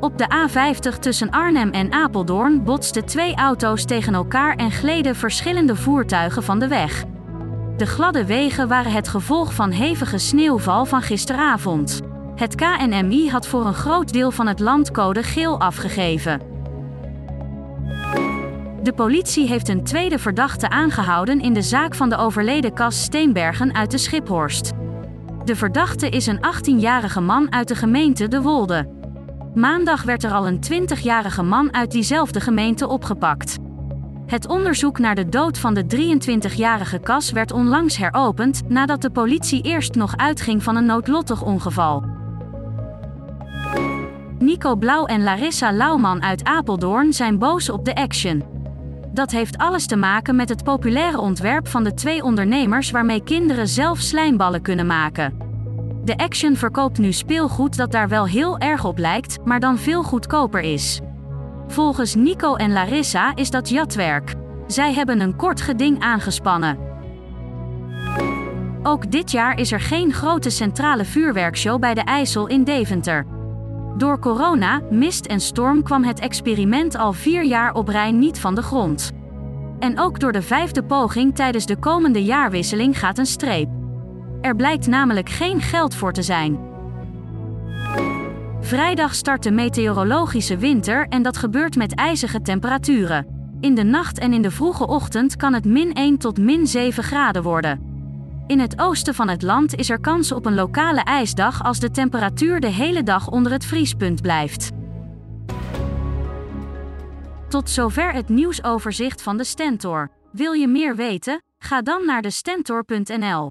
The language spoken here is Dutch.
Op de A50 tussen Arnhem en Apeldoorn botsten twee auto's tegen elkaar en gleden verschillende voertuigen van de weg. De gladde wegen waren het gevolg van hevige sneeuwval van gisteravond. Het KNMI had voor een groot deel van het land code geel afgegeven. De politie heeft een tweede verdachte aangehouden in de zaak van de overleden Cas Steenbergen uit de Schiphorst. De verdachte is een 18-jarige man uit de gemeente De Wolde. Maandag werd er al een 20-jarige man uit diezelfde gemeente opgepakt. Het onderzoek naar de dood van de 23-jarige Cas werd onlangs heropend nadat de politie eerst nog uitging van een noodlottig ongeval. Nico Blauw en Larissa Lauwman uit Apeldoorn zijn boos op de Action. Dat heeft alles te maken met het populaire ontwerp van de twee ondernemers waarmee kinderen zelf slijmballen kunnen maken. De Action verkoopt nu speelgoed dat daar wel heel erg op lijkt, maar dan veel goedkoper is. Volgens Nico en Larissa is dat jatwerk. Zij hebben een kort geding aangespannen. Ook dit jaar is er geen grote centrale vuurwerkshow bij de IJssel in Deventer. Door corona, mist en storm kwam het experiment al vier jaar op rij niet van de grond. En ook door de vijfde poging tijdens de komende jaarwisseling gaat een streep. Er blijkt namelijk geen geld voor te zijn. Vrijdag start de meteorologische winter en dat gebeurt met ijzige temperaturen. In de nacht en in de vroege ochtend kan het min 1 tot min 7 graden worden. In het oosten van het land is er kans op een lokale ijsdag als de temperatuur de hele dag onder het vriespunt blijft. Tot zover het nieuwsoverzicht van de Stentor. Wil je meer weten? Ga dan naar de Stentor.nl.